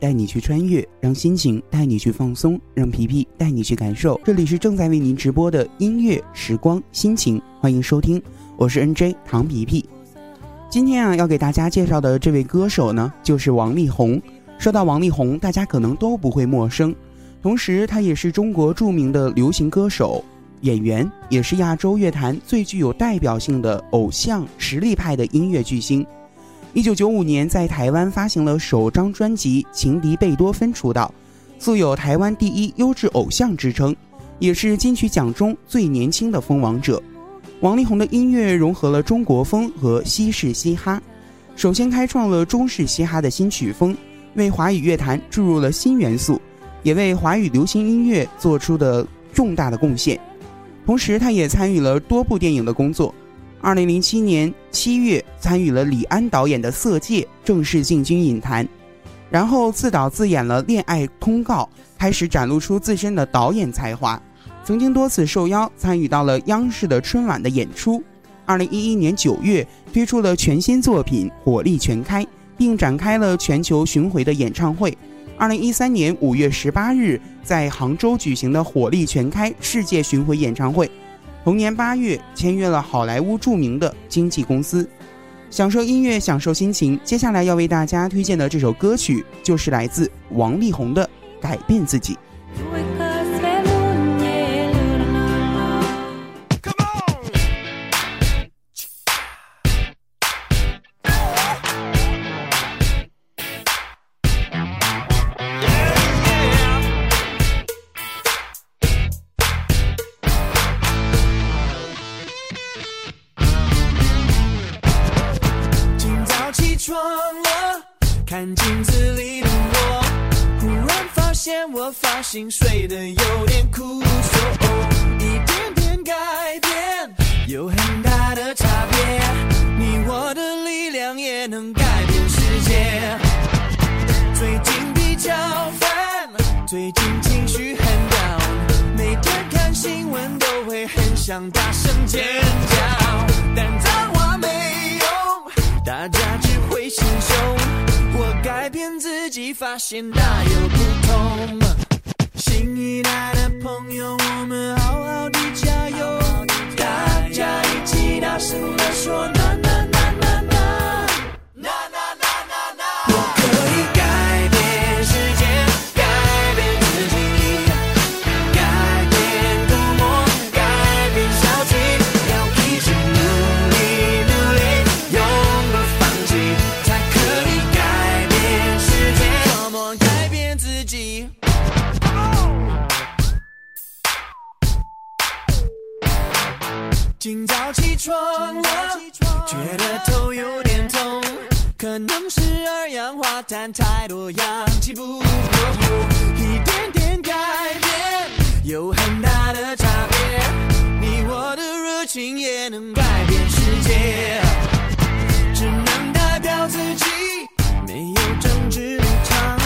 带你去穿越，让心情带你去放松，让皮皮带你去感受。这里是正在为您直播的音乐时光心情，欢迎收听，我是 N J 唐皮皮。今天啊，要给大家介绍的这位歌手呢，就是王力宏。说到王力宏，大家可能都不会陌生，同时他也是中国著名的流行歌手。演员也是亚洲乐坛最具有代表性的偶像实力派的音乐巨星。一九九五年在台湾发行了首张专辑《情敌贝多芬》出道，素有“台湾第一优质偶像”之称，也是金曲奖中最年轻的封王者。王力宏的音乐融合了中国风和西式嘻哈，首先开创了中式嘻哈的新曲风，为华语乐坛注入了新元素，也为华语流行音乐做出的重大的贡献。同时，他也参与了多部电影的工作。二零零七年七月，参与了李安导演的《色戒》，正式进军影坛。然后自导自演了《恋爱通告》，开始展露出自身的导演才华。曾经多次受邀参与到了央视的春晚的演出。二零一一年九月，推出了全新作品《火力全开》，并展开了全球巡回的演唱会。二零一三年五月十八日，在杭州举行的“火力全开”世界巡回演唱会。同年八月，签约了好莱坞著名的经纪公司。享受音乐，享受心情。接下来要为大家推荐的这首歌曲，就是来自王力宏的《改变自己》。心碎的有点枯瘦，一点点改变有很大的差别。你我的力量也能改变世界。最近比较烦，最近情绪很 down，每天看新闻都会很想大声尖叫，但脏话没用，大家只会心凶。我改变自己，发现大有不同。亲爱的朋友，我们好好的加油，大家一起大声的说。今占太多氧气不够一点点改变有很大的差别。你我的热情也能改变世界只能代表自己没有政治立场。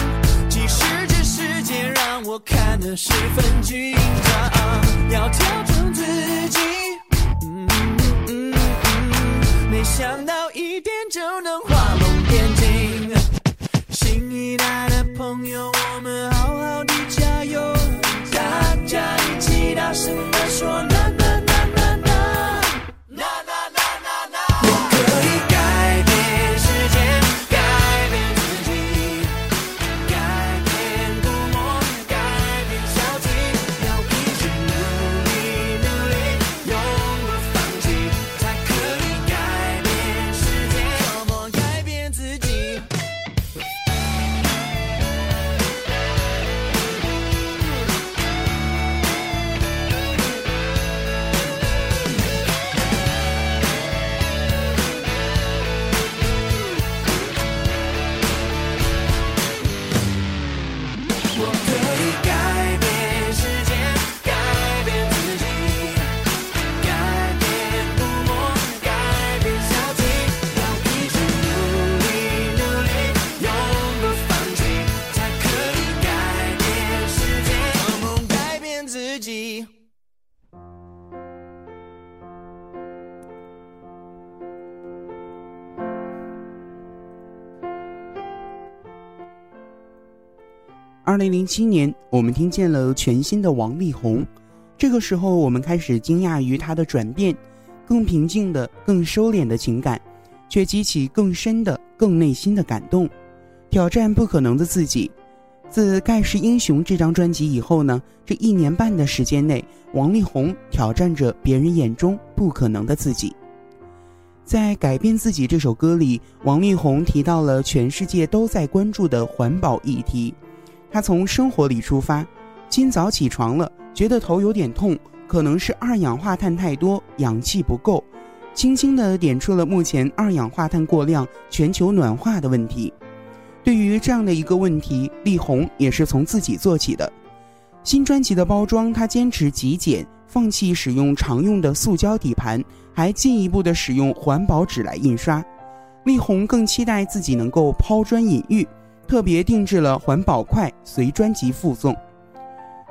即使这世界让我看得十分紧张要调整自己。嗯嗯嗯嗯嗯没想到一点就能二零零七年，我们听见了全新的王力宏。这个时候，我们开始惊讶于他的转变，更平静的、更收敛的情感，却激起更深的、更内心的感动。挑战不可能的自己。自《盖世英雄》这张专辑以后呢，这一年半的时间内，王力宏挑战着别人眼中不可能的自己。在《改变自己》这首歌里，王力宏提到了全世界都在关注的环保议题。他从生活里出发，今早起床了，觉得头有点痛，可能是二氧化碳太多，氧气不够，轻轻地点出了目前二氧化碳过量、全球暖化的问题。对于这样的一个问题，力宏也是从自己做起的。新专辑的包装，他坚持极简，放弃使用常用的塑胶底盘，还进一步的使用环保纸来印刷。力宏更期待自己能够抛砖引玉。特别定制了环保筷随专辑附送，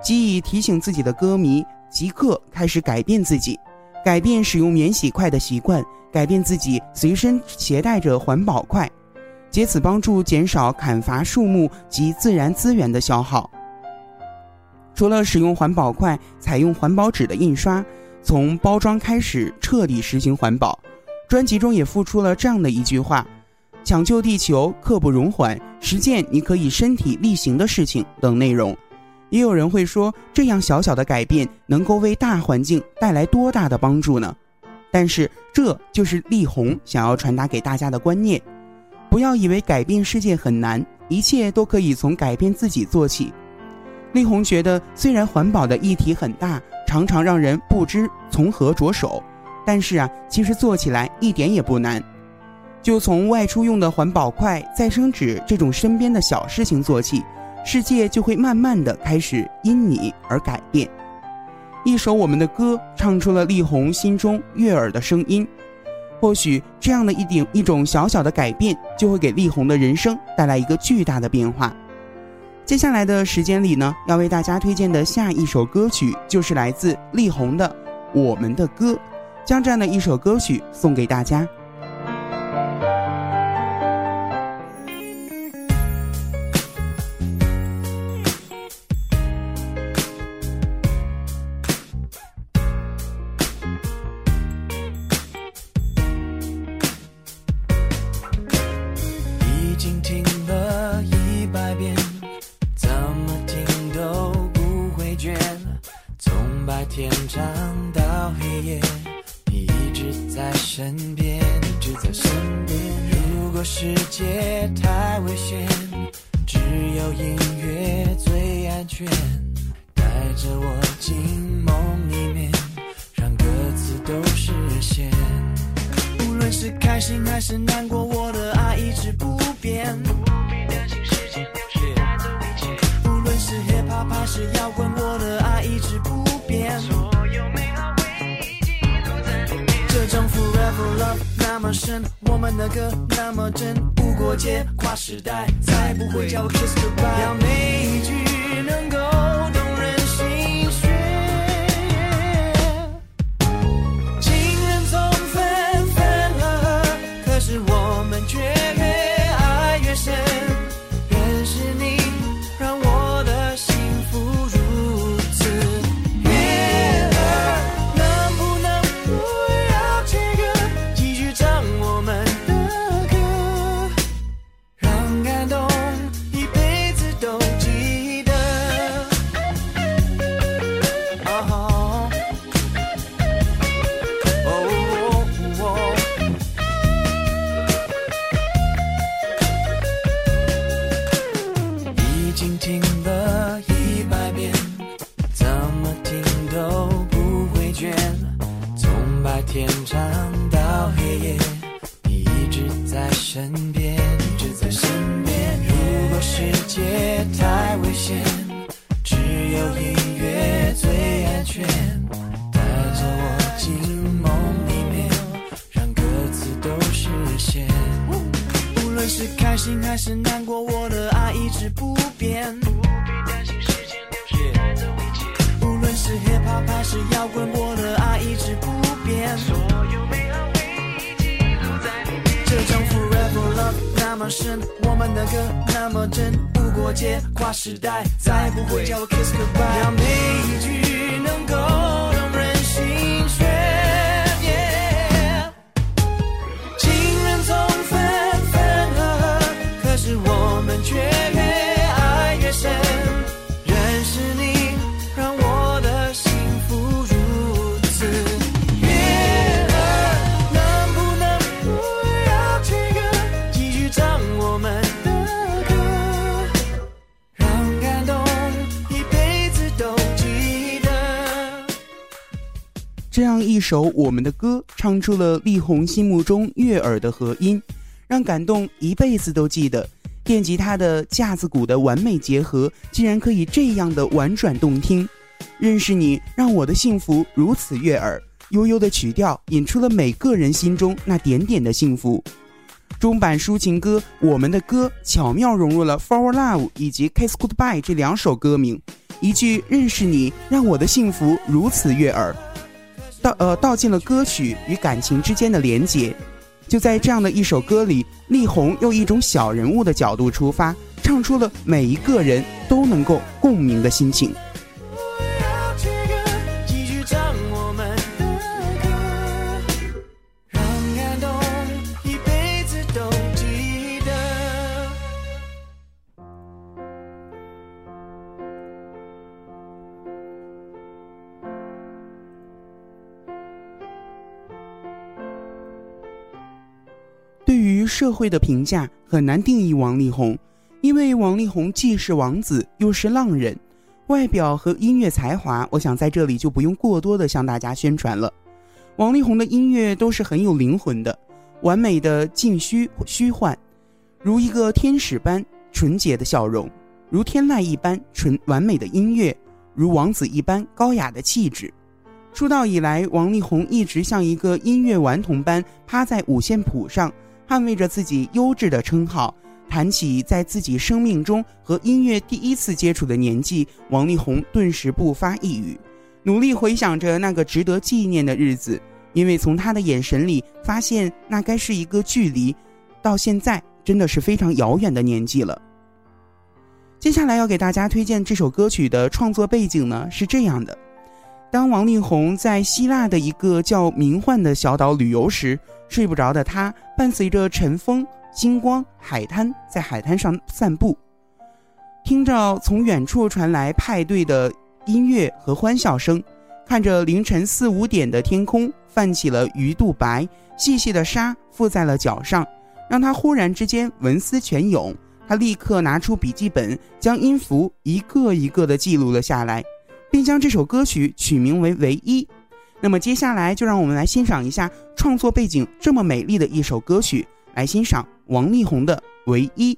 即以提醒自己的歌迷即刻开始改变自己，改变使用免洗筷的习惯，改变自己随身携带着环保筷，借此帮助减少砍伐树木及自然资源的消耗。除了使用环保筷，采用环保纸的印刷，从包装开始彻底实行环保。专辑中也附出了这样的一句话。抢救地球，刻不容缓，实践你可以身体力行的事情等内容，也有人会说，这样小小的改变能够为大环境带来多大的帮助呢？但是，这就是力宏想要传达给大家的观念：不要以为改变世界很难，一切都可以从改变自己做起。力宏觉得，虽然环保的议题很大，常常让人不知从何着手，但是啊，其实做起来一点也不难。就从外出用的环保筷、再生纸这种身边的小事情做起，世界就会慢慢的开始因你而改变。一首我们的歌，唱出了力宏心中悦耳的声音。或许这样的一点一种小小的改变，就会给力宏的人生带来一个巨大的变化。接下来的时间里呢，要为大家推荐的下一首歌曲，就是来自力宏的《我们的歌》，将这样的一首歌曲送给大家。身边一直在身边如果世界太危险只有音乐最安全。带着我进梦里面让歌词都实现无论是开心还是难过我的爱一直不变。不必担心时间流带走一切无论是 hiphop 还是摇滚我的爱一直不变。所有美这服 forever love 那么深我们的歌那么真无国界跨时代再不会叫 kiss goodbye 让每一句静静是摇滚，我的爱一直不变。所有美好回忆记录在里面。这种 forever love 那么深，我们的歌那么真，不过界，跨时代，再不会叫我 kiss goodbye。让每一句能够。一首我们的歌，唱出了力宏心目中悦耳的和音，让感动一辈子都记得。电吉他的架子鼓的完美结合，竟然可以这样的婉转动听。认识你，让我的幸福如此悦耳。悠悠的曲调引出了每个人心中那点点的幸福。中版抒情歌《我们的歌》巧妙融入了《For Love》以及《Kiss Goodbye》这两首歌名。一句“认识你，让我的幸福如此悦耳”，道呃道尽了歌曲与感情之间的连结。就在这样的一首歌里，力宏用一种小人物的角度出发，唱出了每一个人都能够共鸣的心情。社会的评价很难定义王力宏，因为王力宏既是王子又是浪人，外表和音乐才华，我想在这里就不用过多的向大家宣传了。王力宏的音乐都是很有灵魂的，完美的近虚虚幻，如一个天使般纯洁的笑容，如天籁一般纯完美的音乐，如王子一般高雅的气质。出道以来，王力宏一直像一个音乐顽童般趴在五线谱上，捍卫着自己优质的称号。谈起在自己生命中和音乐第一次接触的年纪，王力宏顿时不发一语，努力回想着那个值得纪念的日子，因为从他的眼神里发现，那该是一个距离到现在真的是非常遥远的年纪了。接下来要给大家推荐这首歌曲的创作背景呢，是这样的。当王力宏在希腊的一个叫冥幻的小岛旅游时，睡不着的他伴随着晨风、星光、海滩，在海滩上散步，听着从远处传来派对的音乐和欢笑声，看着凌晨四五点的天空泛起了鱼肚白，细细的沙附在了脚上，让他忽然之间文思泉涌。他立刻拿出笔记本，将音符一个一个的记录了下来。并将这首歌曲取名为《唯一》。那么接下来就让我们来欣赏一下创作背景这么美丽的一首歌曲，来欣赏王力宏的《唯一》。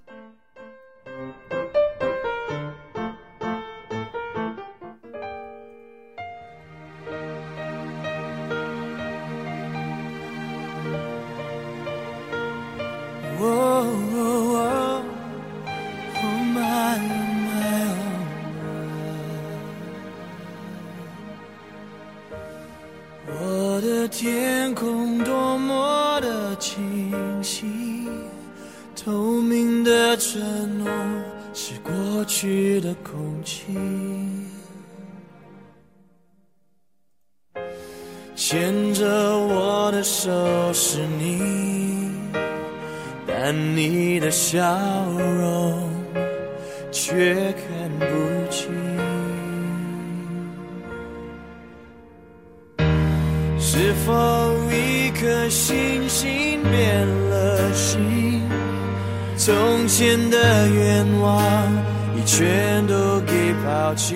天空多么的清晰，透明的承诺是过去的空气。牵着我的手是你，但你的笑容却看不否一颗星星变了心？从前的愿望已全都给抛弃。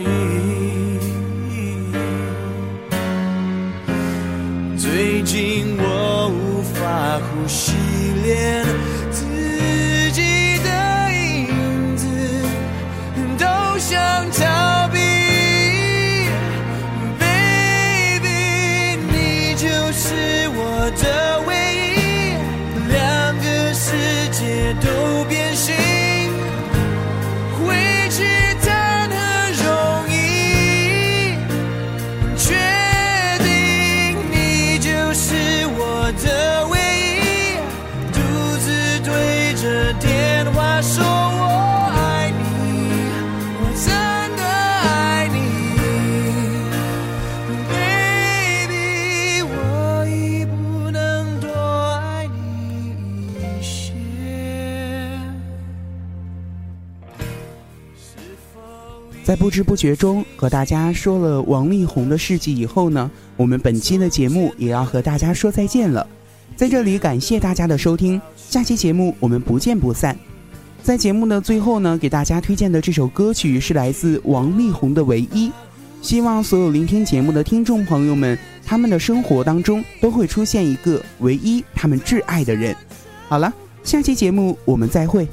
在不知不觉中和大家说了王力宏的事迹以后呢，我们本期的节目也要和大家说再见了。在这里感谢大家的收听，下期节目我们不见不散。在节目的最后呢，给大家推荐的这首歌曲是来自王力宏的《唯一》，希望所有聆听节目的听众朋友们，他们的生活当中都会出现一个唯一他们挚爱的人。好了，下期节目我们再会。